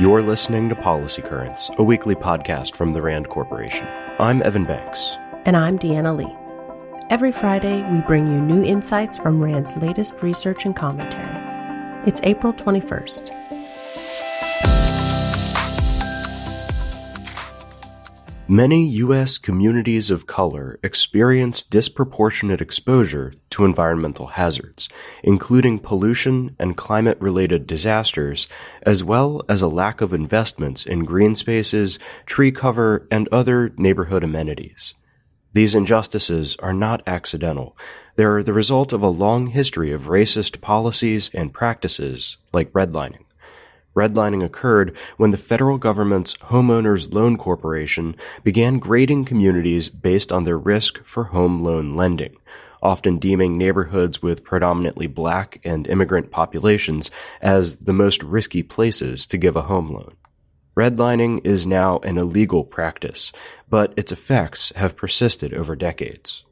You're listening to Policy Currents, a weekly podcast from the RAND Corporation. I'm Evan Banks. And I'm Deanna Lee. Every Friday, we bring you new insights from RAND's latest research and commentary. It's April 21st. Many U.S. communities of color experience disproportionate exposure to environmental hazards, including pollution and climate related disasters, as well as a lack of investments in green spaces, tree cover, and other neighborhood amenities. These injustices are not accidental. They're the result of a long history of racist policies and practices like redlining. Redlining occurred when the federal government's Homeowners Loan Corporation began grading communities based on their risk for home loan lending, often deeming neighborhoods with predominantly black and immigrant populations as the most risky places to give a home loan. Redlining is now an illegal practice, but its effects have persisted over decades.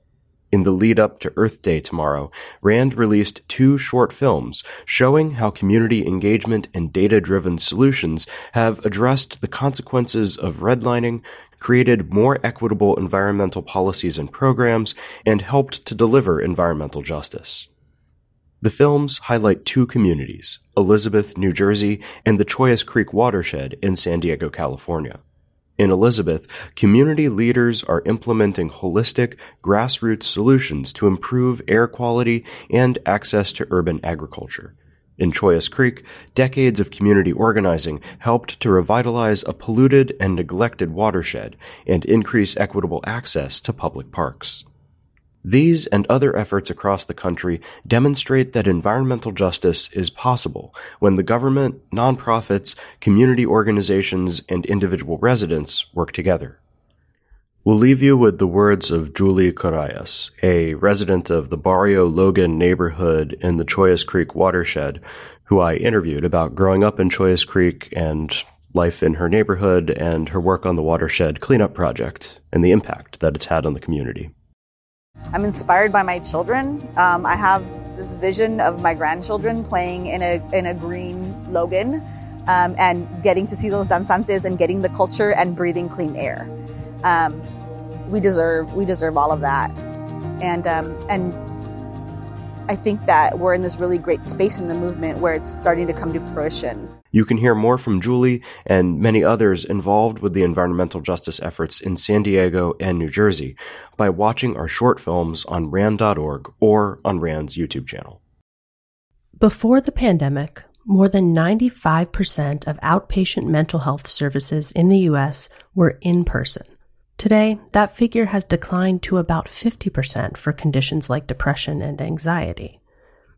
In the lead up to Earth Day tomorrow, RAND released two short films showing how community engagement and data driven solutions have addressed the consequences of redlining, created more equitable environmental policies and programs, and helped to deliver environmental justice. The films highlight two communities, Elizabeth, New Jersey, and the Chollas Creek watershed in San Diego, California. In Elizabeth, community leaders are implementing holistic, grassroots solutions to improve air quality and access to urban agriculture. In Chollas Creek, decades of community organizing helped to revitalize a polluted and neglected watershed and increase equitable access to public parks. These and other efforts across the country demonstrate that environmental justice is possible when the government, nonprofits, community organizations, and individual residents work together. We'll leave you with the words of Julie Corrales, a resident of the Barrio Logan neighborhood in the Chollas Creek watershed, who I interviewed about growing up in Chollas Creek and life in her neighborhood and her work on the watershed cleanup project and the impact that it's had on the community. I'm inspired by my children. Um, I have this vision of my grandchildren playing in a in a green Logan, um, and getting to see those danzantes and getting the culture and breathing clean air. Um, we deserve we deserve all of that, and um, and I think that we're in this really great space in the movement where it's starting to come to fruition. You can hear more from Julie and many others involved with the environmental justice efforts in San Diego and New Jersey by watching our short films on RAND.org or on RAND's YouTube channel. Before the pandemic, more than 95% of outpatient mental health services in the U.S. were in person. Today, that figure has declined to about 50% for conditions like depression and anxiety.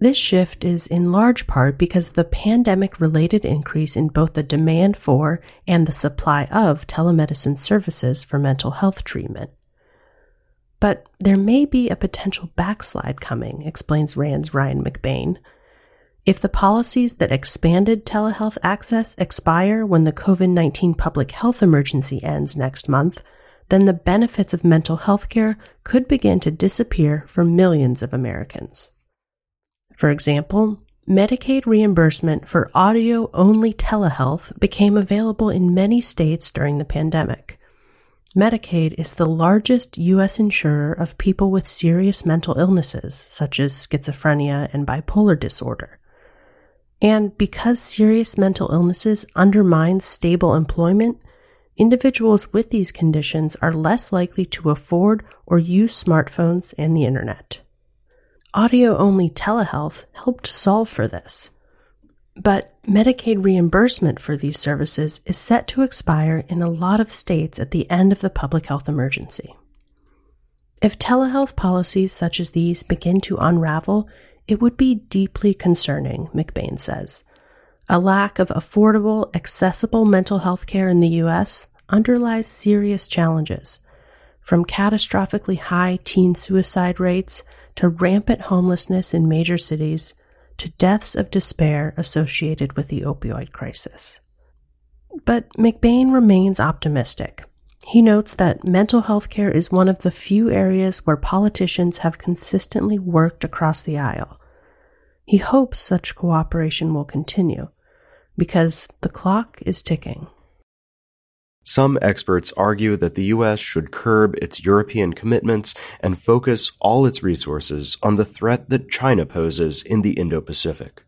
This shift is in large part because of the pandemic related increase in both the demand for and the supply of telemedicine services for mental health treatment. But there may be a potential backslide coming, explains RAND's Ryan McBain. If the policies that expanded telehealth access expire when the COVID 19 public health emergency ends next month, then the benefits of mental health care could begin to disappear for millions of Americans. For example, Medicaid reimbursement for audio only telehealth became available in many states during the pandemic. Medicaid is the largest U.S. insurer of people with serious mental illnesses, such as schizophrenia and bipolar disorder. And because serious mental illnesses undermine stable employment, individuals with these conditions are less likely to afford or use smartphones and the internet. Audio only telehealth helped solve for this. But Medicaid reimbursement for these services is set to expire in a lot of states at the end of the public health emergency. If telehealth policies such as these begin to unravel, it would be deeply concerning, McBain says. A lack of affordable, accessible mental health care in the U.S. underlies serious challenges, from catastrophically high teen suicide rates to rampant homelessness in major cities to deaths of despair associated with the opioid crisis. But McBain remains optimistic. He notes that mental health care is one of the few areas where politicians have consistently worked across the aisle. He hopes such cooperation will continue, because the clock is ticking. Some experts argue that the US should curb its European commitments and focus all its resources on the threat that China poses in the Indo Pacific.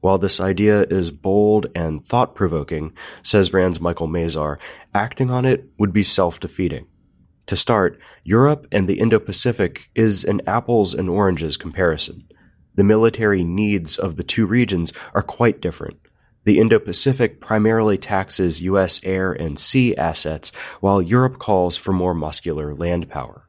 While this idea is bold and thought provoking, says RAND's Michael Mazarr, acting on it would be self defeating. To start, Europe and the Indo Pacific is an apples and oranges comparison. The military needs of the two regions are quite different. The Indo Pacific primarily taxes U.S. air and sea assets, while Europe calls for more muscular land power.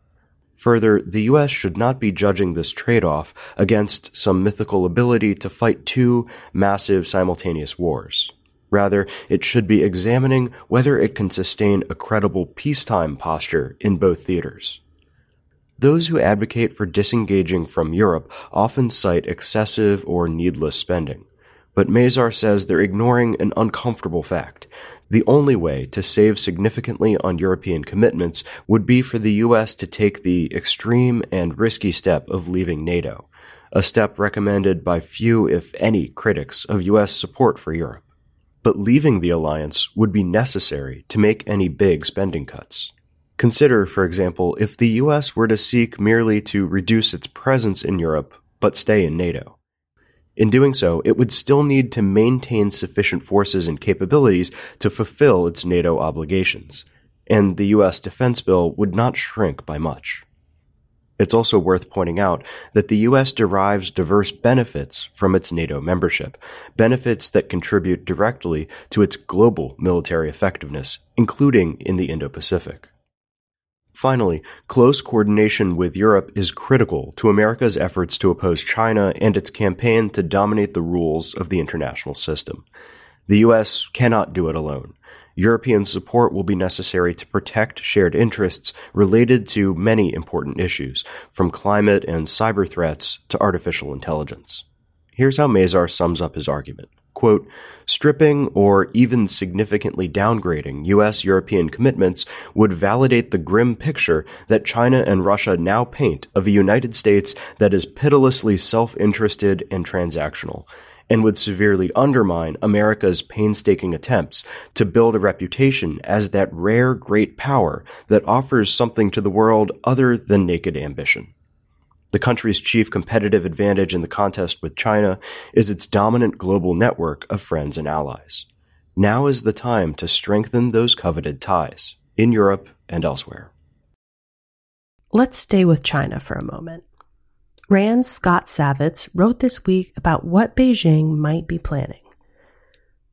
Further, the U.S. should not be judging this trade off against some mythical ability to fight two massive simultaneous wars. Rather, it should be examining whether it can sustain a credible peacetime posture in both theaters. Those who advocate for disengaging from Europe often cite excessive or needless spending. But Mazarr says they're ignoring an uncomfortable fact. The only way to save significantly on European commitments would be for the US to take the extreme and risky step of leaving NATO, a step recommended by few, if any, critics of US support for Europe. But leaving the alliance would be necessary to make any big spending cuts. Consider, for example, if the US were to seek merely to reduce its presence in Europe but stay in NATO. In doing so, it would still need to maintain sufficient forces and capabilities to fulfill its NATO obligations, and the US defense bill would not shrink by much. It's also worth pointing out that the US derives diverse benefits from its NATO membership, benefits that contribute directly to its global military effectiveness, including in the Indo-Pacific. Finally, close coordination with Europe is critical to America's efforts to oppose China and its campaign to dominate the rules of the international system. The U.S. cannot do it alone. European support will be necessary to protect shared interests related to many important issues, from climate and cyber threats to artificial intelligence. Here's how Mazarr sums up his argument quote, stripping or even significantly downgrading U.S. European commitments would validate the grim picture that China and Russia now paint of a United States that is pitilessly self-interested and transactional, and would severely undermine America's painstaking attempts to build a reputation as that rare great power that offers something to the world other than naked ambition. The country's chief competitive advantage in the contest with China is its dominant global network of friends and allies. Now is the time to strengthen those coveted ties in Europe and elsewhere. Let's stay with China for a moment. Rand's Scott Savitz wrote this week about what Beijing might be planning.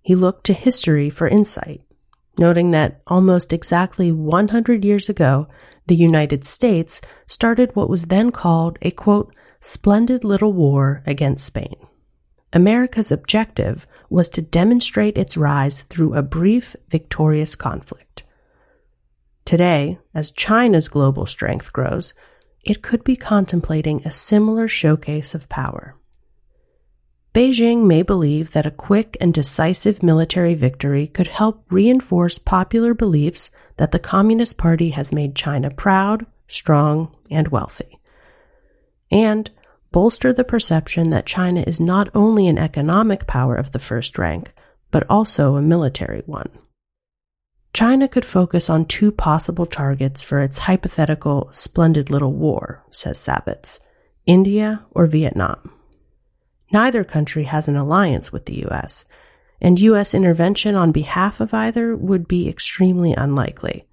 He looked to history for insight, noting that almost exactly 100 years ago, the United States started what was then called a quote, splendid little war against Spain. America's objective was to demonstrate its rise through a brief, victorious conflict. Today, as China's global strength grows, it could be contemplating a similar showcase of power. Beijing may believe that a quick and decisive military victory could help reinforce popular beliefs that the Communist Party has made China proud, strong, and wealthy. And bolster the perception that China is not only an economic power of the first rank, but also a military one. China could focus on two possible targets for its hypothetical splendid little war, says Savitz India or Vietnam. Neither country has an alliance with the US, and U.S. intervention on behalf of either would be extremely unlikely.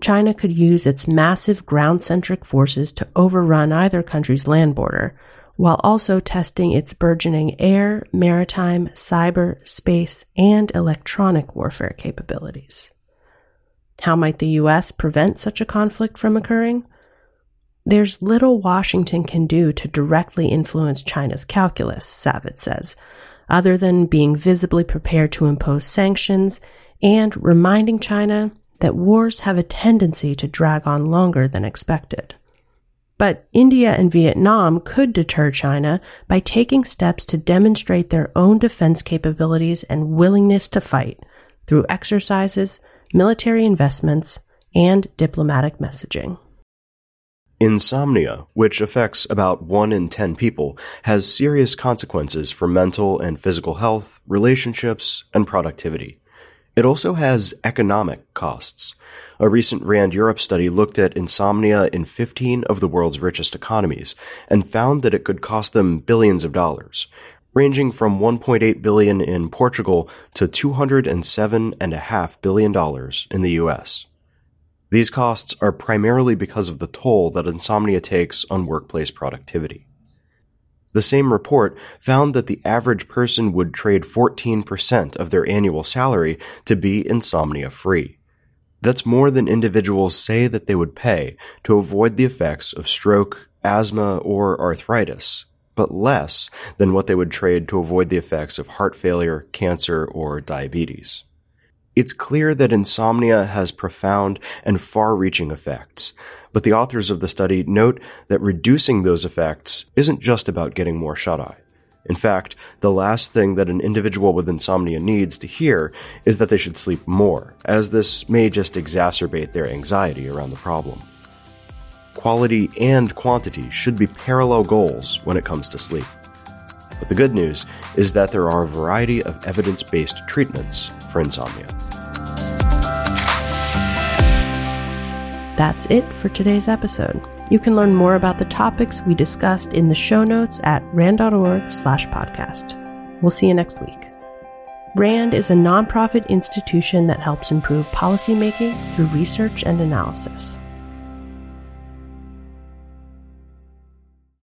China could use its massive ground centric forces to overrun either country's land border, while also testing its burgeoning air, maritime, cyber, space, and electronic warfare capabilities. How might the U.S. prevent such a conflict from occurring? There's little Washington can do to directly influence China's calculus, Savitz says, other than being visibly prepared to impose sanctions and reminding China that wars have a tendency to drag on longer than expected. But India and Vietnam could deter China by taking steps to demonstrate their own defense capabilities and willingness to fight through exercises, military investments, and diplomatic messaging. Insomnia, which affects about 1 in 10 people, has serious consequences for mental and physical health, relationships, and productivity. It also has economic costs. A recent RAND Europe study looked at insomnia in 15 of the world's richest economies and found that it could cost them billions of dollars, ranging from 1.8 billion in Portugal to 207.5 billion dollars in the US. These costs are primarily because of the toll that insomnia takes on workplace productivity. The same report found that the average person would trade 14% of their annual salary to be insomnia free. That's more than individuals say that they would pay to avoid the effects of stroke, asthma, or arthritis, but less than what they would trade to avoid the effects of heart failure, cancer, or diabetes. It's clear that insomnia has profound and far reaching effects, but the authors of the study note that reducing those effects isn't just about getting more shut eye. In fact, the last thing that an individual with insomnia needs to hear is that they should sleep more, as this may just exacerbate their anxiety around the problem. Quality and quantity should be parallel goals when it comes to sleep. But the good news is that there are a variety of evidence based treatments for insomnia. That's it for today's episode. You can learn more about the topics we discussed in the show notes at rand.org slash podcast. We'll see you next week. RAND is a nonprofit institution that helps improve policymaking through research and analysis.